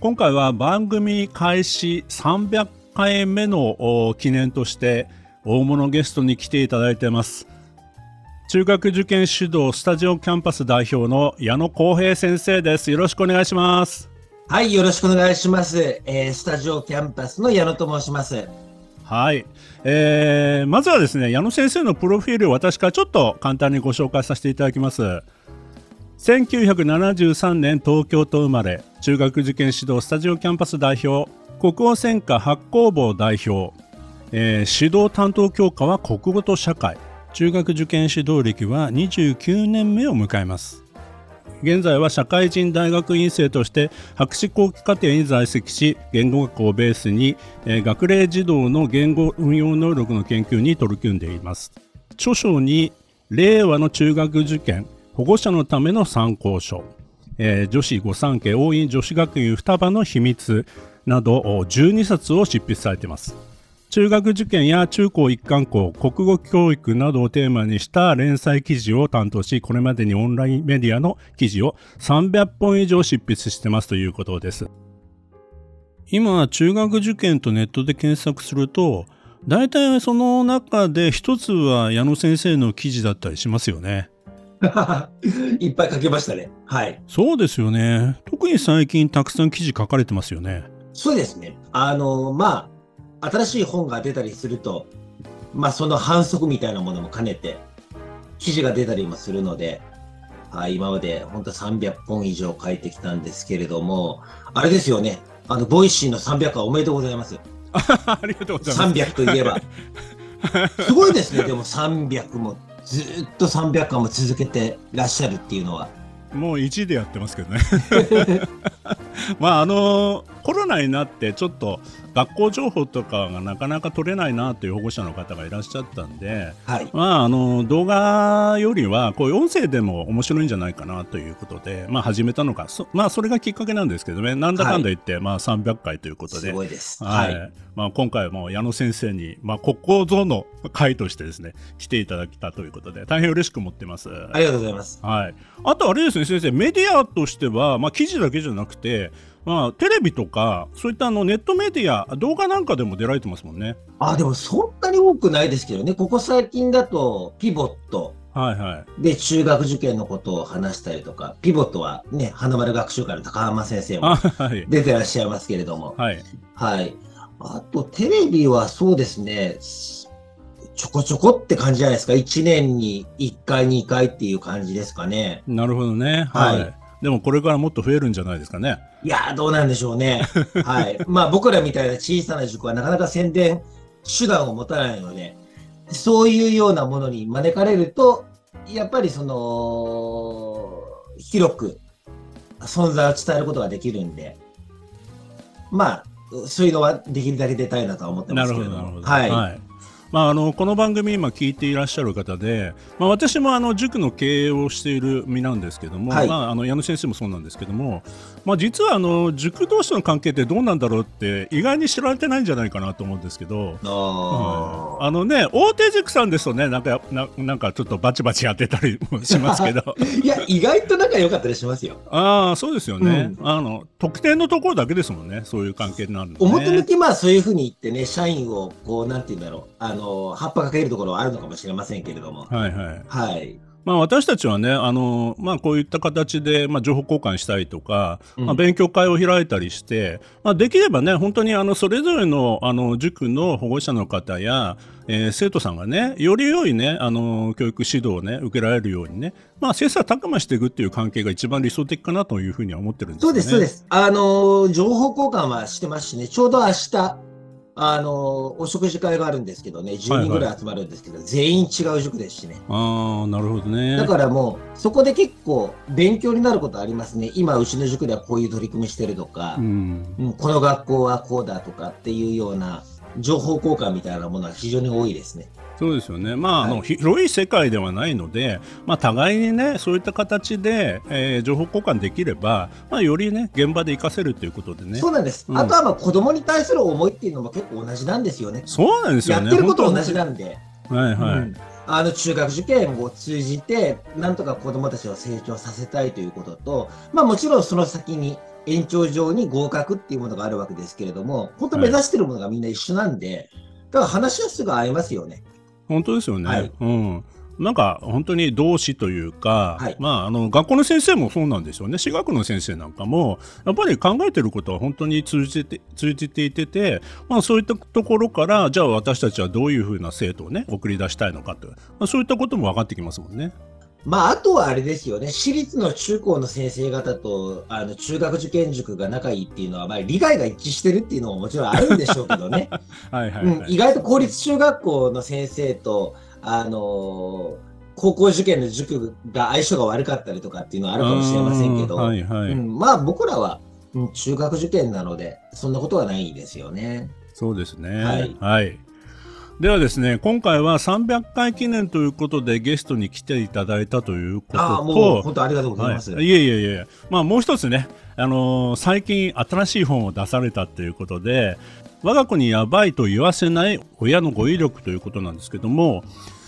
今回は番組開始300回目の記念として大物ゲストに来ていただいてます。中学受験指導スタジオキャンパス代表の矢野光平先生です。よろしくお願いします。はいよろしくお願いします、えー、スタジオキャンパスの矢野と申します。はい、えー、まずはですね矢野先生のプロフィールを私からちょっと簡単にご紹介させていただきます1973年東京都生まれ中学受験指導スタジオキャンパス代表国語専科発行部代表、えー、指導担当教科は国語と社会。中学受験指導歴は29年目を迎えます。現在は社会人大学院生として博士後期課程に在籍し言語学校をベースに、えー、学齢児童の言語運用能力の研究に取り組んでいます。著書に令和の中学受験保護者のための参考書、えー、女子御三家応印女子学院双葉の秘密。など12冊を執筆されています。中学受験や中高一貫校国語教育などをテーマにした連載記事を担当しこれまでにオンラインメディアの記事を300本以上執筆してますということです。今中学受験とネットで検索すると大体その中で一つは矢野先生の記事だったりしますよね。いっぱい書けましたね。はい。そうですよね。特に最近たくさん記事書かれてますよね。そうですね。あの、まあ、新しい本が出たりすると、まあ、その反則みたいなものも兼ねて、記事が出たりもするので、はい、今まで本当300本以上書いてきたんですけれども、あれですよね。あの、 Voicy の300話おめでとうございます。ありがとうございます。300といえば。すごいですね、でも300もずっと300巻も続けてらっしゃるっていうのは。もう1でやってますけどね まああのコロナになってちょっと学校情報とかがなかなか取れないなという保護者の方がいらっしゃったんで、はい、まあ、あの動画よりはこういう音声でも面白いんじゃないかなということで、まあ、始めたのか。そ,、まあ、それがきっかけなんですけどね。なんだかんだ言って、はい、まあ、300回ということで。まあ、今回も矢野先生に、まあ、国交像の会としてですね来ていただきたということで大変嬉しく思ってます。ありがとうございます、はい、あとあれですね先生メディアとしては、まあ、記事だけじゃなくてまあ、テレビとかそういったあのネットメディア動画なんかでも出られてますもんね。あでもそんなに多くないですけどね。ここ最近だとピボット。はいはい、で中学受験のことを話したりとか。ピボットはね花丸学習会の高浜先生も出てらっしゃいますけれども、はい、はい、あとテレビはそうですね。ちょこちょこって感じじゃないですか。1年に1回2回っていう感じですかね。なるほどね。はい、はいでもこれからもっと増えるんじゃないですかね。いやどうなんでしょうね。はい。まあ僕らみたいな小さな塾はなかなか宣伝手段を持たないので、そういうようなものに招かれると、やっぱりその、広く存在を伝えることができるんで、まあ、そういうのはできるだけ出たいなとは思ってますけどなるほど、はい、はいまあ、あのこの番組今聞いていらっしゃる方で、まあ、私もあの塾の経営をしている身なんですけども、はい、まあ、あの矢野先生もそうなんですけども、まあ、実はあの塾同士の関係ってどうなんだろうって意外に知られてないんじゃないかなと思うんですけど。あ、あのね大手塾さんですとねなんかななんかちょっとバチバチやってたりもしますけど。いや意外と仲良かったりしますよ。ああそうですよね、うん、あの特定のところだけですもんねそういう関係になるの、ね、表向きまあそういうふうに言ってね社員をこうなんて言うんだろう。あのの、葉っぱかけるところはあるのかもしれませんけれども。はいはい。はい。まあ、私たちはね、あのまあ、こういった形で、まあ、情報交換したりとか、うん、まあ、勉強会を開いたりして、まあ、できればね、本当にあのそれぞれのあの塾の保護者の方や、えー、生徒さんがね、より良いね、あの教育指導をね、受けられるようにね、まあ、切磋琢磨していくっていう関係が一番理想的かなというふうには思ってるんです、ね、そうです、そうです。あの情報交換はしてますしね、ちょうど明日、あの、お食事会があるんですけどね、10人ぐらい集まるんですけど、全員違う塾ですしね。ああ、なるほどね。だからもう、そこで結構勉強になることありますね。今、うちの塾ではこういう取り組みしてるとか、うん。うんこの学校はこうだとかっていうような情報交換みたいなものは非常に多いですね。そうですよね。まあ、あの、はい広い世界ではないので、まあ、互いにね、そういった形で、えー情報交換できれば、まあ、よりね、現場で活かせるということでね。そうなんです。うんあとはまあ子供に対する思いっていうのも結構同じなんですよね。そうなんですよね。やってること同じなんで。はいはい。うんあの中学受験を通じて、なんとか子どもたちを成長させたいということと、まあ、もちろんその先に延長上に合格っていうものがあるわけですけれども、本当目指してるものがみんな一緒なんで、だから話はすぐ合いますよね。本当ですよね。はいうん。なんか本当に同志というか、はいまああの学校の先生もそうなんですよね。私学の先生なんかもやっぱり考えてることは本当に通じて通じていてて、まあそういったところからじゃあ私たちはどういうふうな生徒をね送り出したいのかと、まあそういったことも分かってきますもんね。まあ、あとはあれですよね、私立の中高の先生方とあの中学受験塾が仲いいっていうのは、まあ、利害が一致してるっていうのももちろんあるんでしょうけどね、はいはい、意外と公立中学校の先生と、あのー高校受験の塾が相性が悪かったりとかっていうのはあるかもしれませんけど、うんはいはい、うんまあ僕らは、うん中学受験なので、そんなことはないですよね。そうですね。はいはい。ではですね、今回は300回記念ということでゲストに来ていただいたということと、ああ、もう本当ありがとうございます。はい、いえいえいえ、まあ、もう一つね、あのー最近新しい本を出されたということで我が子にやばいと言わせない親の語彙力ということなんですけども、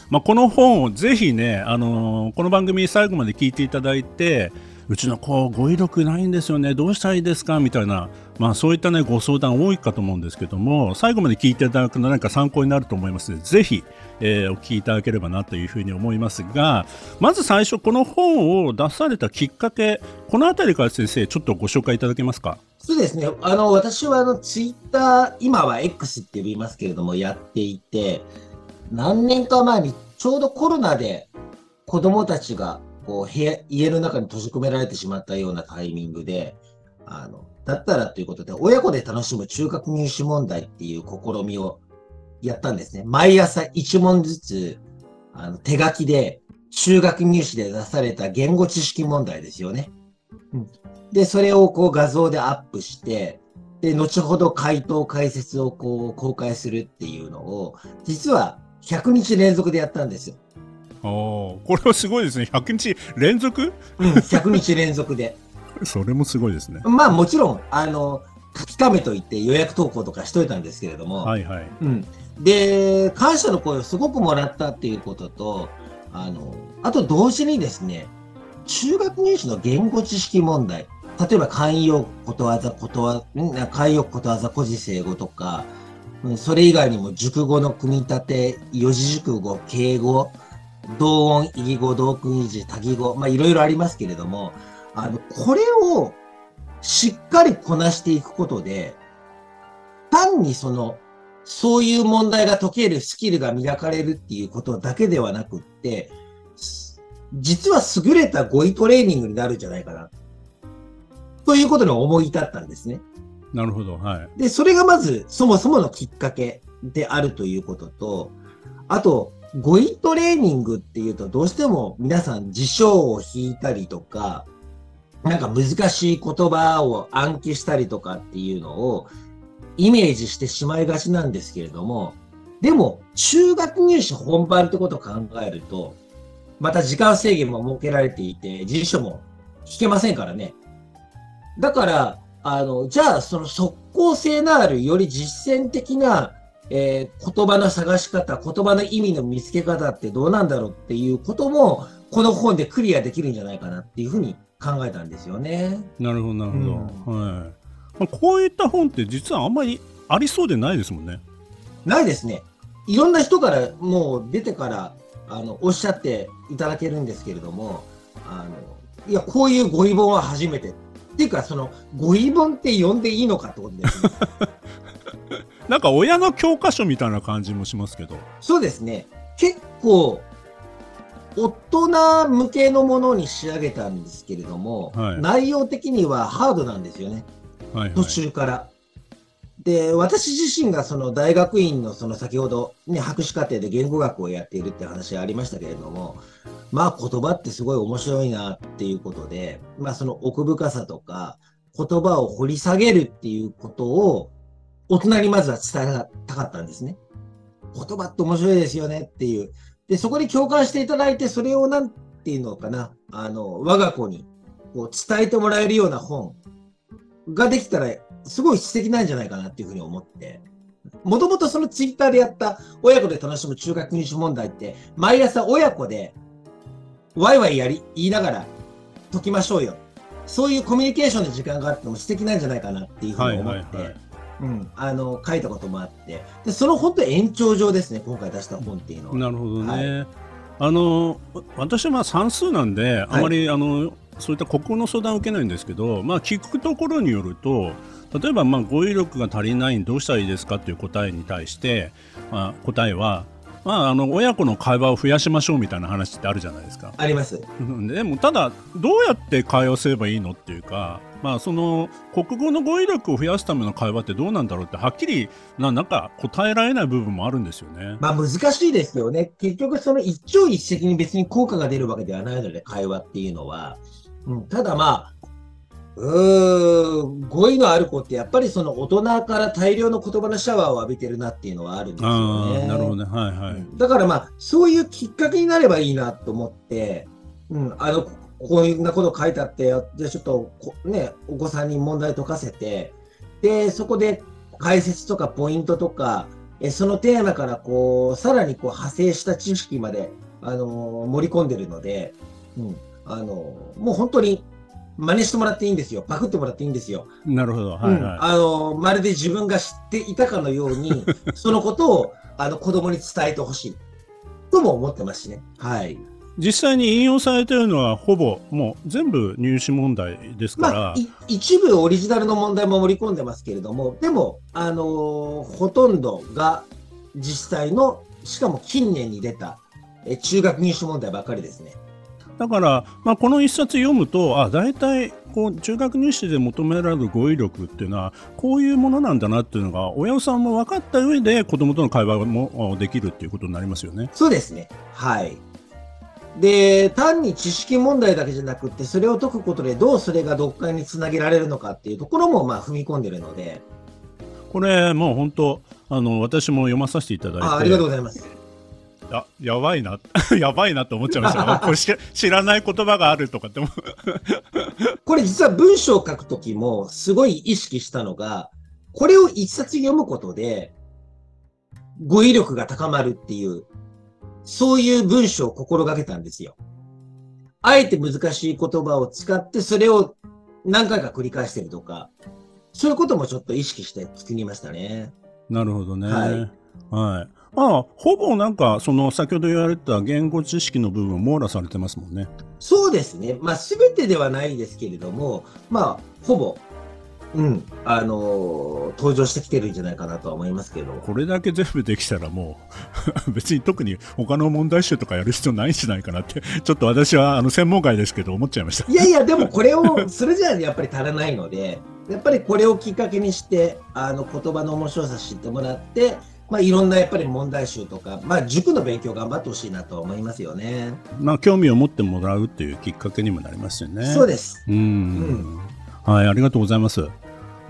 まあ、この本をぜひね、あのーこの番組最後まで聞いていただいてうちの子語彙力ないんですよねどうしたらいいですかみたいな、まあ、そういったねご相談多いかと思うんですけども最後まで聞いていただくの何か参考になると思いますのでぜひ、えーお聞きいただければなというふうに思いますがまず最初この本を出されたきっかけこの辺りから先生ちょっとご紹介いただけますか？そうですね。あの、私はあの、ツイッター、今は X って呼びますけれども、やっていて、何年か前に、ちょうどコロナで子供たちが、こう、部屋、家の中に閉じ込められてしまったようなタイミングで、あの、だったらということで、親子で楽しむ中学入試問題っていう試みをやったんですね。毎朝1問ずつ、あの、手書きで、中学入試で出された言語知識問題ですよね。で、それをこう画像でアップして、で、後ほど回答解説をこう公開するっていうのを、実は100日連続でやったんですよ。おーこれはすごいですね100日連続？うん、100日連続で。それもすごいですね。まあもちろん、あの、書き溜めといて予約投稿とかしといたんですけれども、はいはい。うん。で、感謝の声をすごくもらったっていうことと、あの、あと同時にですね、中学入試の言語知識問題、例えば慣用ことわざ、ことわ、ん？慣用ことわざ、古事成語とか、うんそれ以外にも熟語の組み立て、四字熟語、敬語、同音、異義語、同訓異字、多義語、まあいろいろありますけれども、あの、これをしっかりこなしていくことで、単にその、そういう問題が解けるスキルが磨かれるっていうことだけではなくって、す実は優れた語彙トレーニングになるんじゃないかな。ということに思い至ったんですね。なるほどはいで、それがまずそもそものきっかけであるということと、あと、語彙トレーニングっていうとどうしても皆さん辞書を引いたりとか、なんか難しい言葉を暗記したりとかっていうのをイメージしてしまいがちなんですけれども、でも中学入試本番ってことを考えると、また時間制限も設けられていて、辞書も引けませんからね。だから、あの、じゃあ、その即効性のある、より実践的な、えー言葉の探し方、言葉の意味の見つけ方ってどうなんだろうっていうことも、この本でクリアできるんじゃないかなっていうふうに考えたんですよね。なるほどなるほど、はいまあ、こういった本って実はあんまりありそうでないですもんねないですね。いろんな人からもう出てから、あの、おっしゃっていただけるんですけれども、あの、いや、こういう語彙本は初めて。っていうか、その、語彙本って呼んでいいのかってことですね。なんか親の教科書みたいな感じもしますけどそうですね。結構、大人向けのものに仕上げたんですけれども、はい内容的にはハードなんですよね。はいはい途中から。で、私自身がその大学院のその先ほどね、博士課程で言語学をやっているって話がありましたけれども、まあ言葉ってすごい面白いなっていうことで、まあその奥深さとか言葉を掘り下げるっていうことを大人にまずは伝えたかったんですね。言葉って面白いですよねっていう。で、そこに共感していただいて、それをなんていうのかな、あの、我が子にこう伝えてもらえるような本ができたら、すごい素敵なんじゃないかなっていうふうに思って。もともとそのツイッターでやった親子で楽しむ中学入試問題って、毎朝親子でワイワイやり、言いながら解きましょうよ。そういうコミュニケーションの時間があっても素敵なんじゃないかなっていうふうに思って、うん、あの書いたこともあって。でその本当延長上ですね今回出した本っていうのは。なるほどね、はい、あの私は算数なんであまり、はい、あのそういった国語の相談を受けないんですけど、まあ、聞くところによると例えばまあ語彙力が足りないどうしたらいいですかっていう答えに対して、まあ、答えはまあ、あの親子の会話を増やしましょうみたいな話ってあるじゃないですか。あります。でもただどうやって会話すればいいのっていうか、まあ、その国語の語彙力を増やすための会話ってどうなんだろうってはっきりななんか答えられない部分もあるんですよね。まあ難しいですよね。結局その一朝一夕に別に効果が出るわけではないので会話っていうのは。うん、ただまあうーん、語彙のある子ってやっぱりその大人から大量の言葉のシャワーを浴びてるなっていうのはあるんですよね。なるほどね。はいはい。だからまあ、そういうきっかけになればいいなと思って、うん、あの、こういうなこと書いてあって、じゃあちょっとね、お子さんに問題解かせて、で、そこで解説とかポイントとか、えそのテーマからこう、さらにこう派生した知識まで、あのー、盛り込んでるので、うん、あのー、もう本当に真似してもらっていいんですよ。パクってもらっていいんですよ。なるほど。はい、はいうん、あの、まるで自分が知っていたかのように、そのことを、あの、子供に伝えてほしい。とも思ってますしね。はい。実際に引用されてるのはほぼもう全部入試問題ですから、まあ、一部オリジナルの問題も盛り込んでますけれどもでも、あのー、ほとんどが実際のしかも近年に出たえ中学入試問題ばかりですね。だから、まあ、この一冊読むとあ大体こう中学入試で求められる語彙力っていうのはこういうものなんだなっていうのが親御さんも分かった上で子どもとの会話もできるっていうことになりますよね。そうですね。はい。で単に知識問題だけじゃなくてそれを解くことでどうそれが読解につなげられるのかっていうところもまあ踏み込んでるので。これもう本当あの私も読まさせていただいて。ありがとうございますややばいな やばいなって思っちゃいました これ知らない言葉があるとかって これ実は文章を書くときもすごい意識したのがこれを一冊読むことで語彙力が高まるっていうそういう文章を心がけたんですよ。あえて難しい言葉を使ってそれを何回か繰り返してるとかそういうこともちょっと意識して作りましたね。なるほどね。はい。はいまあ、ほぼなんか、その先ほど言われた言語知識の部分を網羅されてますもんね。そうですね。まあ、すべてではないですけれども、まあ、ほぼ、うん、あのー、登場してきてるんじゃないかなとは思いますけど。これだけ全部できたらもう 別に特に他の問題集とかやる必要ないんじゃないかなって、ちょっと私はあの専門外ですけど思っちゃいました。いやいや、でもこれをするじゃやっぱり足らないので、やっぱりこれをきっかけにして、あの言葉の面白さ知ってもらって、まあ、いろんなやっぱり問題集とか、まあ、塾の勉強頑張ってほしいなと思いますよね。まあ、興味を持ってもらうっていうきっかけにもなりますよね。そうです。うんうん、はい、ありがとうございます。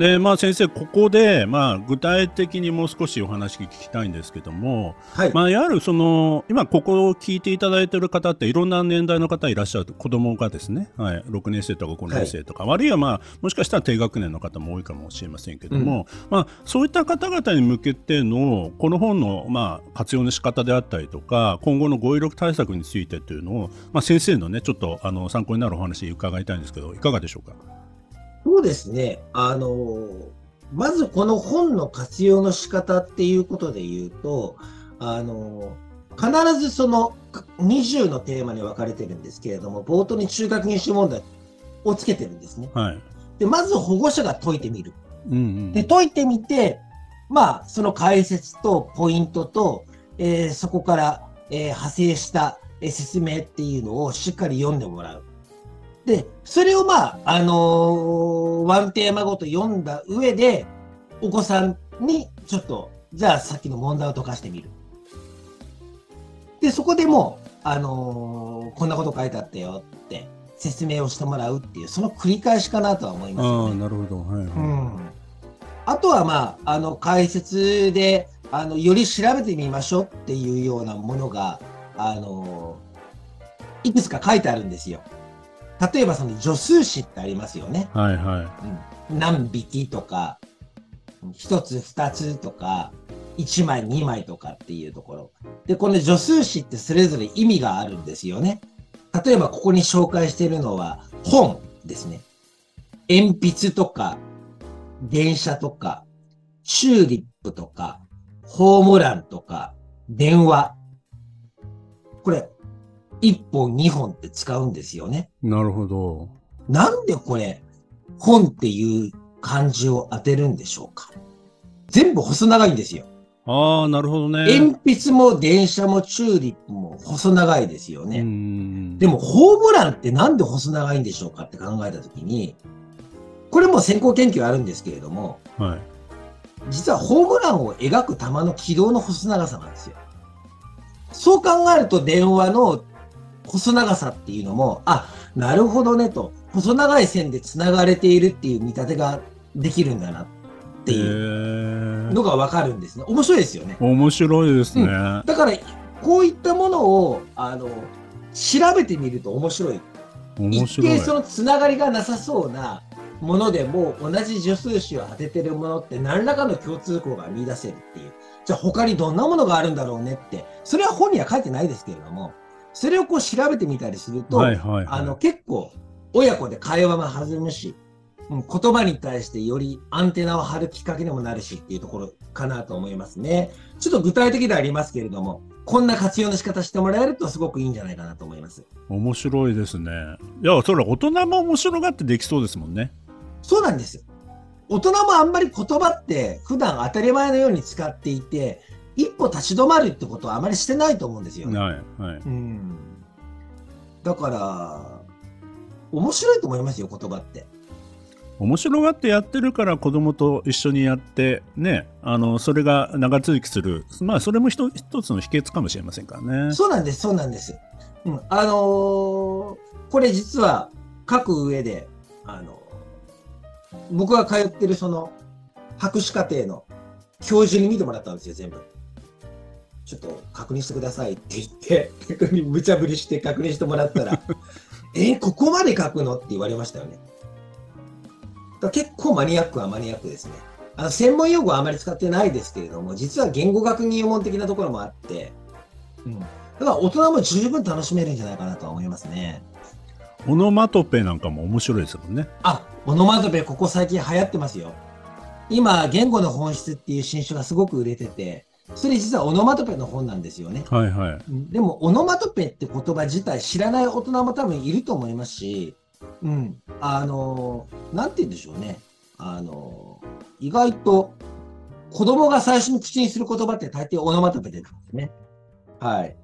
でまあ、先生、ここで、まあ、具体的にもう少しお話聞きたいんですけども、はい。まあ、やはりその今、ここを聞いていただいている方っていろんな年代の方いらっしゃる子供がですね、はい、6年生とか5年生とか、はい、あるいは、まあ、もしかしたら低学年の方も多いかもしれませんけども、うん、まあ、そういった方々に向けてのこの本の、まあ、活用の仕方であったりとか今後の語彙力対策についてというのを、まあ、先生の、ね、ちょっとあの参考になるお話伺いたいんですけどいかがでしょうか？そうですね。あの、まずこの本の活用の仕方っていうことで言うと、あの、必ずその20のテーマに分かれてるんですけれども、冒頭に中学入試問題をつけてるんですね。はい、で、まず保護者が解いてみる。うんうん、で、解いてみて、まあ、その解説とポイントと、えー、そこから、えー、派生した、えー、説明っていうのをしっかり読んでもらう。で、それをまあ、あのー、ワンテーマごと読んだ上で、お子さんにちょっと、じゃあさっきの問題を解かしてみる。で、そこでもう、あのーこんなこと書いてあったよって説明をしてもらうっていう、その繰り返しかなとは思いますよあ。なるほど。はい、はい。うん。あとはまあ、あの、解説で、あの、より調べてみましょうっていうようなものが、あのいくつか書いてあるんですよ。例えばその助数詞ってありますよね。はいはい。うん、何匹とか、一つ二つとか、一枚二枚とかっていうところ。で、この助数詞ってそれぞれ意味があるんですよね。例えばここに紹介しているのは本ですね。鉛筆とか、電車とか、チューリップとか、ホームランとか、電話。これ、一本二本って使うんですよね。なるほど。なんでこれ、本っていう漢字を当てるんでしょうか全部細長いんですよ。ああ、なるほどね。鉛筆も電車もチューリップも細長いですようね。ん。でも、ホームランってなんで細長いんでしょうかって考えたときに、これも先行研究あるんですけれども、はい。実はホームランを描く球の軌道の細長さなんですよ。そう考えると電話の細長さっていうのも、あ、なるほどねと、細長い線で繋がれているっていう見立てができるんだなっていうのがわかるんですね。面白いですよね。面白いですね。だから、こういったものを、あの、調べてみると面白い。白い見。そのつながりがなさそうなものでも同じ助数詞を当ててるものって何らかの共通項が見出せるっていう。じゃあ他にどんなものがあるんだろうねって。それは本には書いてないですけれども、それをこう調べてみたりすると、はいはいはい。あの結構親子で会話も弾むし、うん言葉に対してよりアンテナを張るきっかけにもなるしっていうところかなと思いますね。ちょっと具体的ではありますけれども、こんな活用の仕方してもらえるとすごくいいんじゃないかなと思います。面白いですね。いや、それ大人も面白がってできそうですもんね。そうなんですよ。大人もあんまり言葉って普段当たり前のように使っていて、一歩立ち止まるってことはあまりしてないと思うんですよね。はいはい。うん。だから、面白いと思いますよ、言葉って。面白がってやってるから子供と一緒にやってねあのそれが長続きするまあそれも一一つの秘訣かもしれませんからねそうなんです、そうなんです。うん。あのーこれ実は書く上で、あの僕が通ってるその博士課程の教授に見てもらったんですよ、全部。ちょっと確認してくださいって言って、逆に無茶ぶりして確認してもらったら、えここまで書くの？って言われましたよね。だ結構マニアックはマニアックですね。あの専門用語はあまり使ってないですけれども、実は言語学入門的なところもあって、うん、だから大人も十分楽しめるんじゃないかなとは思いますね。オノマトペなんかも面白いですもんねあ、オノマトペここ最近流行ってますよ。今、言語の本質っていう新書がすごく売れてて、それ実はオノマトペの本なんですよね。はいはいうんでも、オノマトペって言葉自体知らない大人も多分いると思いますし、うん。あの、なんて言うんでしょうね。あの、意外と子供が最初に口にする言葉って大抵オノマトペですね。はい。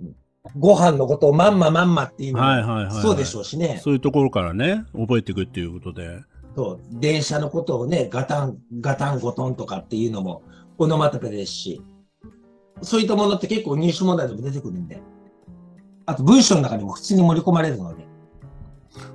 うんご飯のことをまんままんまっていうのもはいはいはいはいそうでしょうしね。そういうところからね覚えていくっていうことでそう、電車のことをね、ガタン、ガタンゴトンとかっていうのもオノマトペですし、そういったものって結構入試問題でも出てくるんで、あと文章の中にも普通に盛り込まれるので、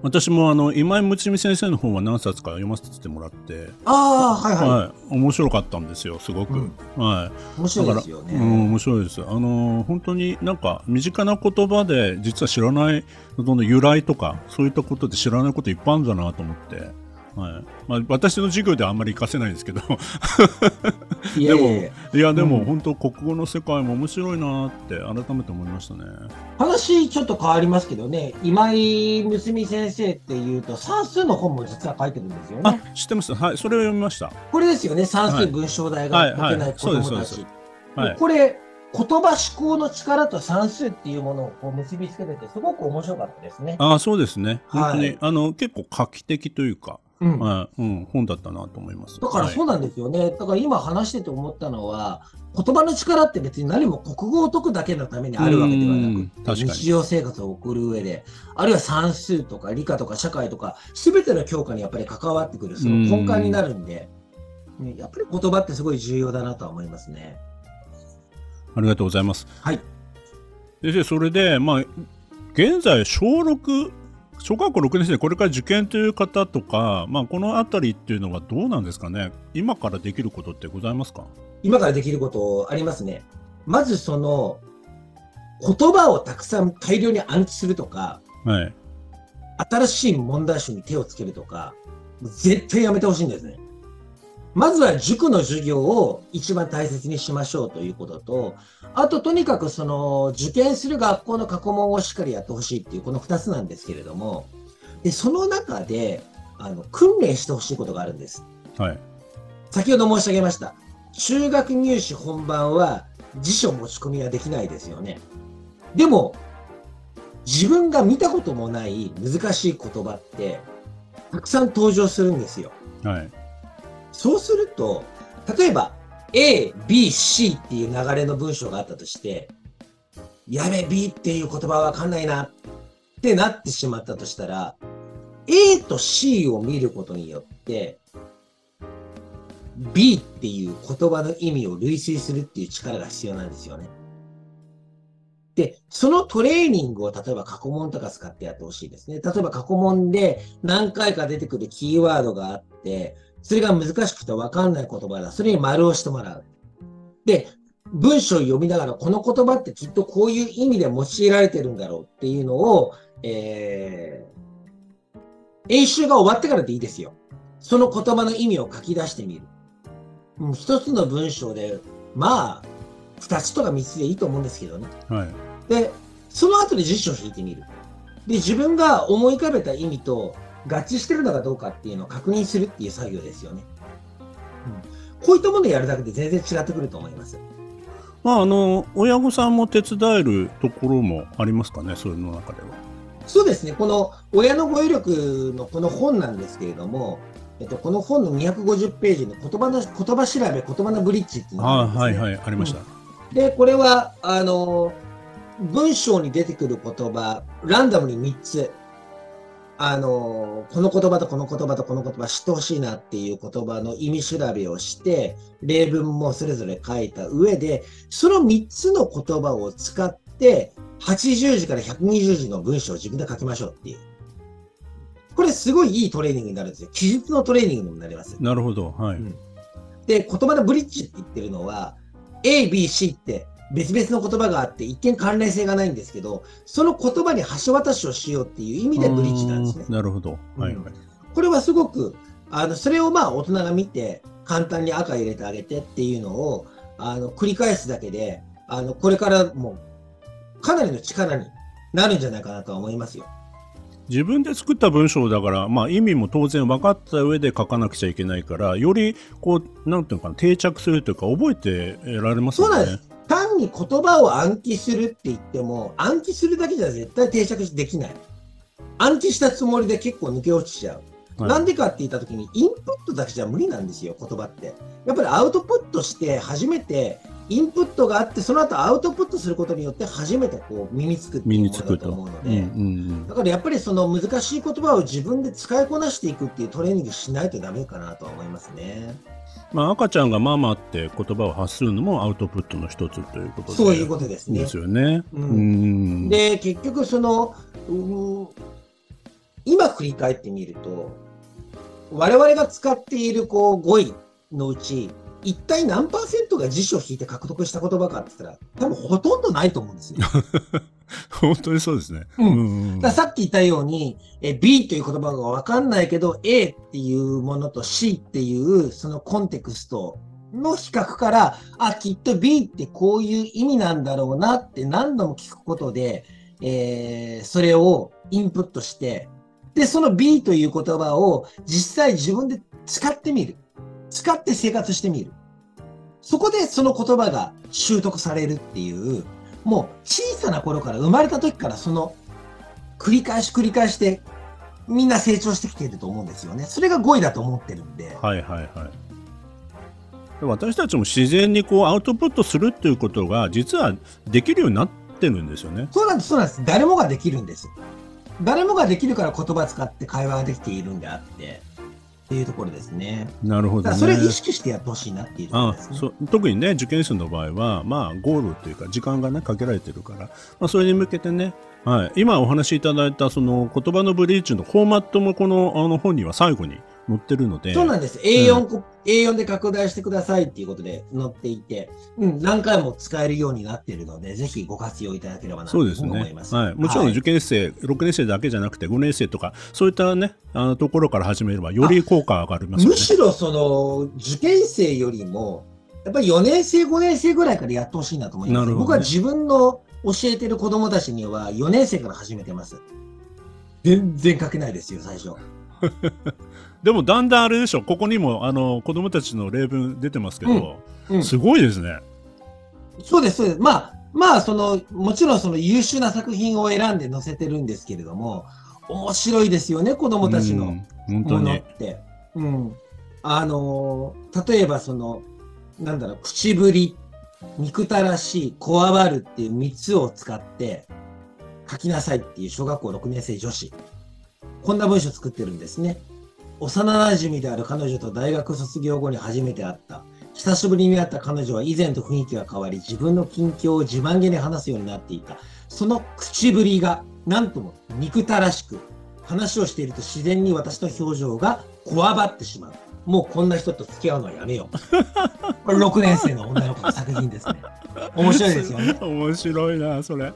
私もあの今井睦美先生の本は何冊か読ませてもらって、ああ、はいはい、はい、面白かったんですよすごく、うん。はい。面白いですよね。うん、面白いです。あのー本当になんか身近な言葉で実は知らないその由来とかそういったことで知らないこといっぱいあるんだなと思って、はい。まあ、私の授業ではあんまり活かせないんですけど。いやいやでもうん。本当国語の世界も面白いなって改めて思いましたね。話ちょっと変わりますけどね、今井睦美先生っていうと算数の本も実は書いてるんですよあね。知ってます。はいそれを読みました。これですよね、算数文章題が解けない子供たち。はい。これ、言葉思考の力と算数っていうものをこう結びつけてて、すごく面白かったですね。あそうですね。本当に、はい。あの結構画期的というか、うんはいうん、本だったなと思います。だからはいそうなんですよね。だから今話してて思ったのは、言葉の力って別に何も国語を解くだけのためにあるわけではなうんく確かに日常生活を送る上で、あるいは算数とか理科とか社会とか、すべての教科にやっぱり関わってくる、その根幹になるんで、ねやっぱり言葉ってすごい重要だなとは思いますね。ありがとうございます。はい。先生、それで、まあ、現在、小6、小学校6年生でこれから受験という方とか、まあ、このあたりっていうのはどうなんですかね、今からできることってございますか？今からできることありますね。まずその、言葉をたくさん大量に暗記するとか、はい。新しい問題集に手をつけるとか、絶対やめてほしいんですね。まずは塾の授業を一番大切にしましょうということと、あととにかくその受験する学校の過去問をしっかりやってほしいっていうこの2つなんですけれども、でその中であの訓練してほしいことがあるんです。はい。先ほど申し上げました。中学入試本番は辞書持ち込みはできないですよね。でも、自分が見たこともない難しい言葉って、たくさん登場するんですよ。はい。そうすると、例えば、A、B、C っていう流れの文章があったとして、やべ、B っていう言葉わかんないなってなってしまったとしたら、A と C を見ることによって、B っていう言葉の意味を類推するっていう力が必要なんですよね。で、そのトレーニングを例えば過去問とか使ってやってほしいですね。例えば過去問で何回か出てくるキーワードがあって、それが難しくて分かんない言葉だ。それに丸をしてもらう。で、文章を読みながら、この言葉ってきっとこういう意味で用いられてるんだろうっていうのを、えー、演習が終わってからでいいですよ。その言葉の意味を書き出してみる。うん、一つの文章で、まあ、二つとか三つでいいと思うんですけどね。はい。で、その後で辞書を引いてみる。で、自分が思い浮かべた意味と合致してるのかどうかっていうのを確認するっていう作業ですよね。うん、こういったものをやるだけで全然違ってくると思います。まあ、あの、親御さんも手伝えるところもありますかね、それの中では。そうですね。この親の語彙力のこの本なんですけれども、えっと、この本の250ページの言葉の言葉調べ、言葉のブリッジっていうのがあね。はいはい、ありました。で、これは、あの、文章に出てくる言葉、ランダムに3つ、あの、この言葉とこの言葉とこの言葉知ってほしいなっていう言葉の意味調べをして、例文もそれぞれ書いた上で、その3つの言葉を使って、80字から120字の文章を自分で書きましょうっていう。これすごいいいトレーニングになるんですよ。記述のトレーニングにもなります。なるほど。はい。うんで、言葉のブリッジって言ってるのは、A、B、C って別々の言葉があって、一見関連性がないんですけど、その言葉に橋渡しをしようっていう意味でブリッジなんですねう。んなるほど。はいはい。これはすごく、あの、それをまあ大人が見て、簡単に赤入れてあげてっていうのを、あの、繰り返すだけで、あの、これからもう、かなりの力になるんじゃないかなとは思いますよ。自分で作った文章だから、まあ、意味も当然分かった上で書かなくちゃいけないからよりこうなんていうのかな定着するというか覚えてられますよね。そうなんです。単に言葉を暗記するって言っても、暗記するだけじゃ絶対定着できない。暗記したつもりで結構抜け落ちちゃう。はいなんでかって言ったときに、インプットだけじゃ無理なんですよ、言葉って。やっぱりアウトプットして、初めて、インプットがあって、その後アウトプットすることによって、初めてこう身につくっていうものだ身につくと。と思うのうんうんで、うんだからやっぱりその難しい言葉を自分で使いこなしていくっていうトレーニングしないとダメかなとは思いますね。まあ、赤ちゃんがママって言葉を発するのもアウトプットの一つということでそういうことですねです。よね。うんうんで、結局その、うーん今振り返ってみると、我々が使っているこう語彙のうち、一体何パーセントが辞書を引いて獲得した言葉かって言ったら、多分ほとんどないと思うんですよ。本当にそうですね。うんうんだからさっき言ったように、え B という言葉がわかんないけど、A っていうものと C っていうそのコンテクストの比較から、あ、きっと B ってこういう意味なんだろうなって何度も聞くことで、えーそれをインプットして、で、その B という言葉を実際自分で使ってみる。使って生活してみる。そこでその言葉が習得されるっていう、もう小さな頃から生まれた時からその繰り返し繰り返してみんな成長してきていると思うんですよね。それが語彙だと思ってるんで。はいはいはい。で私たちも自然にこうアウトプットするっていうことが実はできるようになってるんですよね。そうなんです、そうなんです。誰もができるんです。誰もができるから言葉使って会話ができているんであって。っていうところですね。なるほど、ね、それ意識してやってほしいなっていうね。そ特にね、受験生の場合は、まあ、ゴールというか、時間がね、かけられてるから、まあ、それに向けてね、はい、今お話しいただいた、その、言葉のブリーチのフォーマットもこの、あの本には最後に載ってるので。そうなんです。A4、うん、A4 で拡大してくださいっていうことで載っていて、うん、何回も使えるようになっているので、ぜひご活用いただければなと思います。ね、はい。もちろん受験生、はい、6年生だけじゃなくて5年生とか、そういったね、あのところから始めれば、より効果が上がります、ね、むしろその、受験生よりも、やっぱり4年生、5年生ぐらいからやってほしいなと思います。ね、僕は自分の教えてる子供たちには4年生から始めてます。全然書けないですよ、最初。でもだんだんあれでしょここにもあの子供たちの例文出てますけど、うんうん、すごいですね。そうですそうです。まあまあそのもちろんその優秀な作品を選んで載せてるんですけれども面白いですよね子供たちのものって。うん、あの例えばそのなんだろう口ぶり憎たらしいこわばるっていう3つを使って書きなさいっていう小学校6年生女子こんな文章作ってるんですね。幼馴染である彼女と大学卒業後に初めて会った。久しぶりに会った彼女は以前と雰囲気が変わり、自分の近況を自慢げに話すようになっていた。その口ぶりが、なんとも憎たらしく、話をしていると自然に私の表情がこわばってしまう。もうこんな人と付き合うのはやめよう。これ6年生の女の子の作品ですね。面白いですよね。面白いな、それ。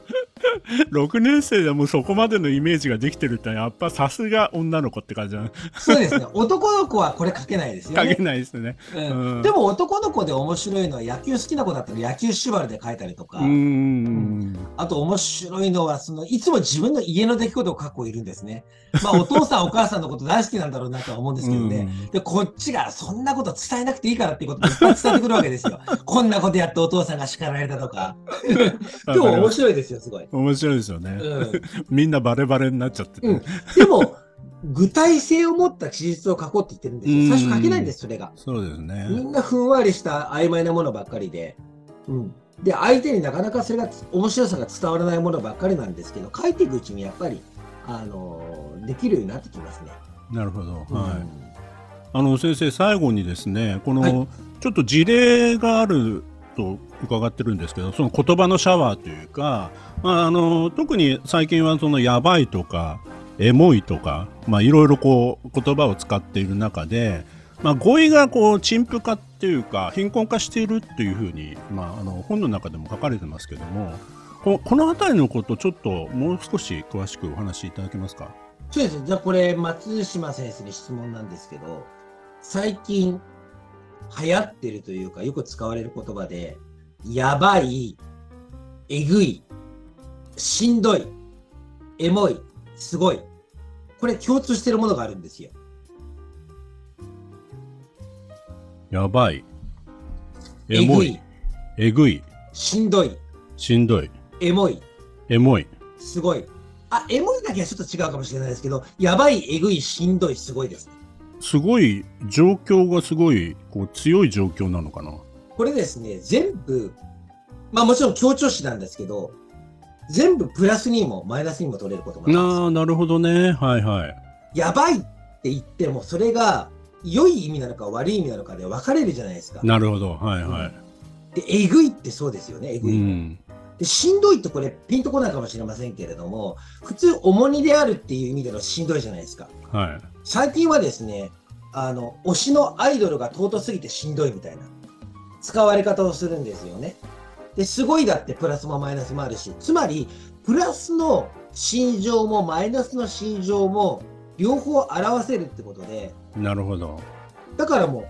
6年生でもそこまでのイメージができてるってやっぱさすが女の子って感じそうですね。男の子はこれ書けないですよね。書けないですね、うん、でも男の子で面白いのは野球好きな子だったら野球縛りで書いたりとか。うんあと面白いのはそのいつも自分の家の出来事を書く子いるんですね。まあお父さんお母さんのこと大好きなんだろうなとは思うんですけどね。でこっちがそんなこと伝えなくていいからっていうことをいっぱい伝えてくるわけですよ。こんなことやってお父さんが叱られたとか。でも面白いですよすごい面白いですよね、うん、みんなバレバレになっちゃってて、うん、でも具体性を持った記述を書こうって言ってるんですよ。最初書けないんです、それが。そうですね。みんなふんわりした曖昧なものばっかりで。うん。で、相手になかなかそれが面白さが伝わらないものばっかりなんですけど、書いていくうちにやっぱり、あのできるようになってきますね。なるほど。はい。あの先生最後にですね、この、はい、ちょっと事例があると伺ってるんですけど、その言葉のシャワーというか、まあ、あの特に最近はそのやばいとかエモいとか、まあ、いろいろこう言葉を使っている中で、まあ、語彙がこう陳腐化っていうか貧困化しているっていうふうに、まあ、あの本の中でも書かれてますけどもここの辺りのことちょっともう少し詳しくお話しいただけますか？そうです。じゃあこれ松島先生に質問なんですけど最近流行ってるというかよく使われる言葉でやばいえぐいしんどいエモいすごい。これ共通してるものがあるんですよ。やばい。エモい。えぐい。しんどい。しんどい。エモい。エモい。すごい。あ、エモいだけはちょっと違うかもしれないですけど、やばい、えぐい、しんどい、すごいです、すごい、状況がすごいこう強い状況なのかな？これですね、全部、まあもちろん強調詞なんですけど、全部プラスにもマイナスにも取れることもあります。あなるほどね。はいはい。やばいって言っても、それが良い意味なのか悪い意味なのかで分かれるじゃないですか。なるほど。はいはい。で、えぐいってそうですよね、えぐい。うんでしんどいってこれピンとこないかもしれませんけれども普通重荷であるっていう意味でのしんどいじゃないですか、はい、最近はですねあの推しのアイドルが尊すぎてしんどいみたいな使われ方をするんですよねで、すごいだってプラスもマイナスもあるし、つまり、プラスの心情もマイナスの心情も両方表せるってことで。なるほど。だからもう、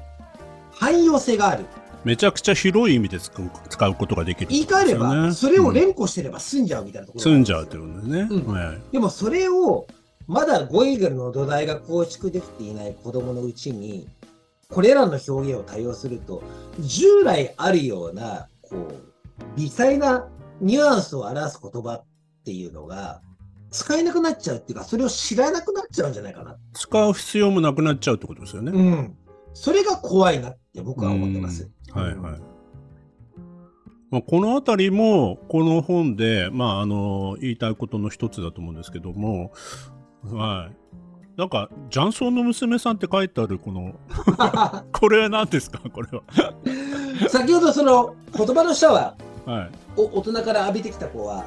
汎用性がある。めちゃくちゃ広い意味で使う使うことができる、ね、言い換えれば、それを連呼してれば済んじゃうみたいなところ、済んじゃうってことですね。うんはい、でもそれを、まだ語彙の土台が構築できていない子供のうちに、これらの表現を多用すると、従来あるような、こう、微細なニュアンスを表す言葉っていうのが使えなくなっちゃうっていうか、それを知らなくなっちゃうんじゃないかな。使う必要もなくなっちゃうってことですよね。うん。それが怖いなって僕は思ってます。はいはい。まあ、この辺りも、この本で、まあ、あの、言いたいことの一つだと思うんですけども、はい。なんか雀荘の娘さんって書いてあるこの これは何ですか？これは先ほどその言葉のシャワはいーを大人から浴びてきた子は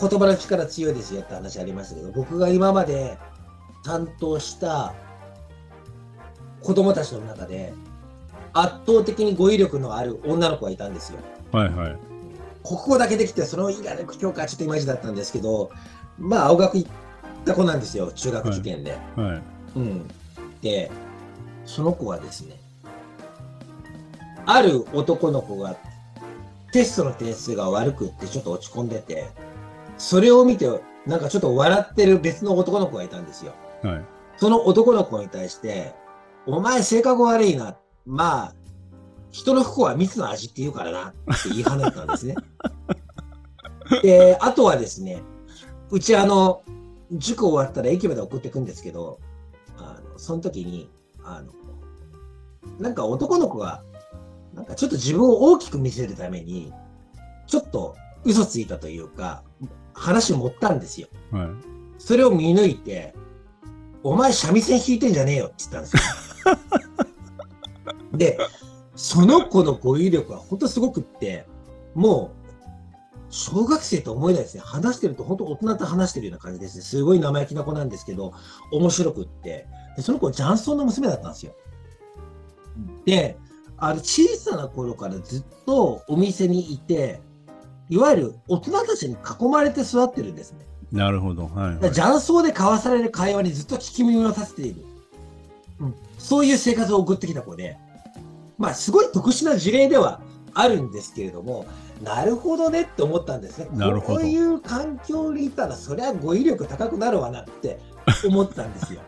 言葉の力強いですよって話ありましたけど僕が今まで担当した子供たちの中で圧倒的に語彙力のある女の子がいたんですよ。はいはい国語だけできてその以外の教科はちょっとイマイチだったんですけどまあ青学行った子なんですよ中学受験で。はいうん、でその子はですねある男の子がテストの点数が悪くってちょっと落ち込んでてそれを見てなんかちょっと笑ってる別の男の子がいたんですよ。はいその男の子に対して「お前性格悪いなまあ人の不幸は蜜の味って言うからな」って言い放ったんですね。であとはですねうちあの塾終わったら駅まで送ってくんですけどあのその時にあのなんか男の子がなんかちょっと自分を大きく見せるためにちょっと嘘ついたというか話を持ったんですよ。はいそれを見抜いて、お前三味線弾いてんじゃねえよって言ったんですよ。で、その子の語彙力は本当すごくって、もう、小学生と思えないですね。話してると本当大人と話してるような感じですね。すごい生意気な子なんですけど、面白くって。でその子、雀荘の娘だったんですよ。で、あの小さな頃からずっとお店にいて、いわゆる大人たちに囲まれて育ってるんですね。なるほどはい、はい、雀荘で交わされる会話にずっと聞き耳を立てている、うん、そういう生活を送ってきた子で、まあ、すごい特殊な事例ではあるんですけれども、なるほどねって思ったんですね。なるほどこういう環境にいたら、そりゃ語彙力高くなるわなって思ったんですよ。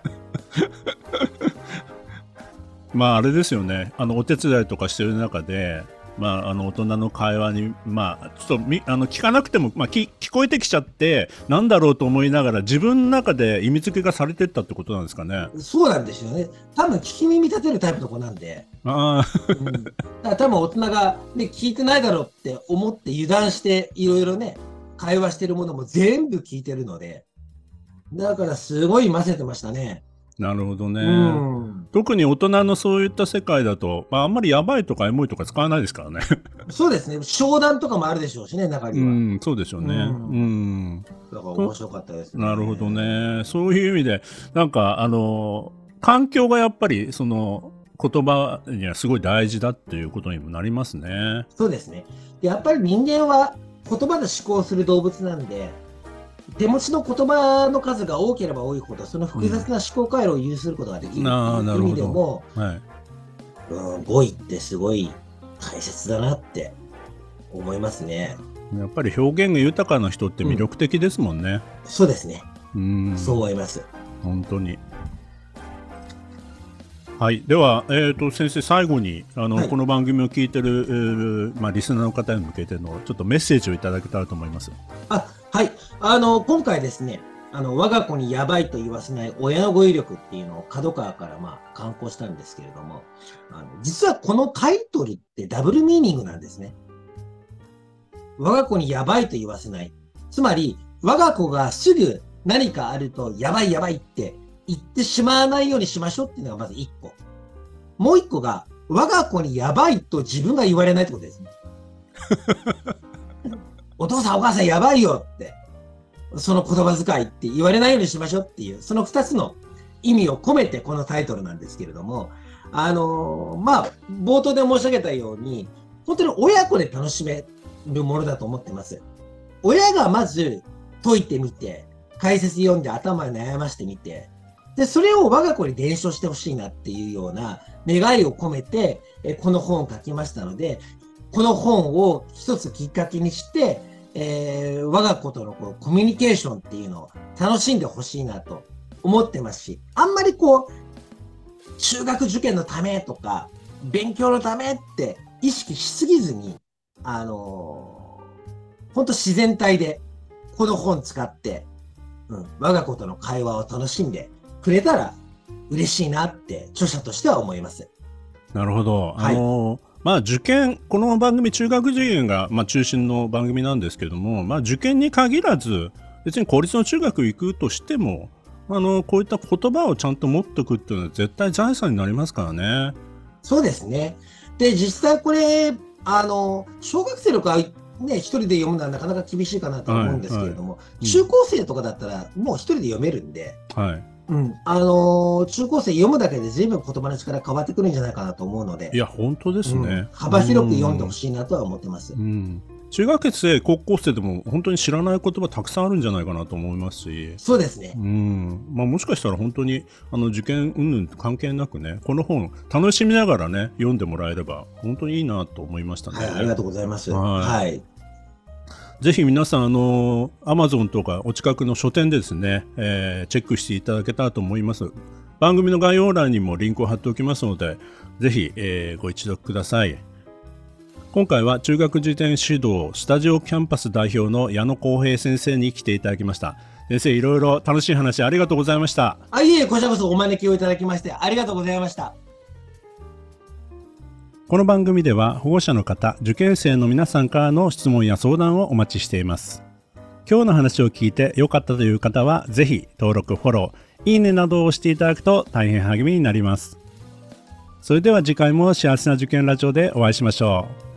まああれですよねあのお手伝いとかしてる中でまあ、あの大人の会話に、まあ、ちょっとみあの聞かなくても、まあ、聞聞こえてきちゃってなんだろうと思いながら自分の中で意味付けがされてったってことなんですかね。そうなんですよね。多分聞き耳立てるタイプの子なんで、あうん、だから多分大人が、ね、聞いてないだろうって思って油断していろいろね、会話してるものも全部聞いてるので、だからすごい混ぜてましたね。あなるほどね。うん、特に大人のそういった世界だと、まあ、あんまりやばいとかエモいとか使わないですからね。そうですね。商談とかもあるでしょうしね、中には。うん、そうでしょうね。ううんん。だから面白かったです、ね。なるほど。ね。そういう意味で、なんか、あの、環境がやっぱり、その、言葉にはすごい大事だっていうことにもなりますね。そうですね。でやっぱり人間は言葉で思考する動物なんで、手持ちの言葉の数が多ければ多いほど、その複雑な思考回路を有することができるという意味でも、はい。うん、語彙ってすごい大切だなって思いますね。やっぱり表現が豊かな人って魅力的ですもんね。そうですね。うん。そう思います。本当に。はい、では、えー、と先生、最後にあの、はいこの番組を聞いてる、えーまあ、リスナーの方に向けてのちょっとメッセージをいただけたらと思います。あ、はい。あの、今回ですね、あの、我が子にやばいと言わせない親の語彙力っていうのを角川からまあ、刊行したんですけれども、あの、実はこのタイトルってダブルミーニングなんですね。我が子にやばいと言わせない。つまり、我が子がすぐ何かあると、やばいやばいって言ってしまわないようにしましょうっていうのがまず一個。もう一個が、我が子にやばいと自分が言われないってことですね。お父さんお母さんやばいよって。その言葉遣いって言われないようにしましょうっていう、その二つの意味を込めてこのタイトルなんですけれども、あのまあ、冒頭で申し上げたように、本当に親子で楽しめるものだと思ってます。親がまず解いてみて、解説読んで頭に悩ましてみて、で、それを我が子に伝承してほしいなっていうような願いを込めて、えこの本を書きましたので、この本を一つきっかけにして、えー我が子とのこうコミュニケーションっていうのを楽しんでほしいなと思ってますし、あんまりこう、中学受験のためとか、勉強のためって意識しすぎずに、あのー、本当自然体で、この本使って、うん、我が子との会話を楽しんでくれたら嬉しいなって著者としては思います。なるほど。はいあのまあ受験、この番組、中学受験が、まあ、中心の番組なんですけども、まあ、受験に限らず、別に公立の中学行くとしても、あのこういった言葉をちゃんと持っておくっていうのは絶対財産になりますからね。そうですね。で、実際これ、あの、小学生の子はね、一人で読むのはなかなか厳しいかなと思うんですけれども、い中高生とかだったらもう一人で読めるんで、はい。うん、あの中高生読むだけで随分言葉の力変わってくるんじゃないかなと思うので、いや本当ですうんね。幅広く読んでほしいなとは思ってます。うん。中学生、高校生でも本当に知らない言葉たくさんあるんじゃないかなと思いますし。そうですねう。んまあ、もしかしたら本当にあの受験云々関係なくねこの本楽しみながらね読んでもらえれば本当にいいなと思いましたね。はい、ありがとうございます。はいはい。ぜひ皆さん、あの、アマゾンとかお近くの書店でですね、えーチェックしていただけたらと思います。番組の概要欄にもリンクを貼っておきますので、ぜひ、えーご一読ください。今回は中学受験指導スタジオキャンパス代表の矢野康平先生に来ていただきました。先生、いろいろ楽しい話ありがとうございました。あ、いえいえ、こちらこそお招きをいただきまして、ありがとうございました。この番組では保護者の方、受験生の皆さんからの質問や相談をお待ちしています。今日の話を聞いて良かったという方は、ぜひ登録、フォロー、いいねなどを押していただくと大変励みになります。それでは次回も幸せな受験ラジオでお会いしましょう。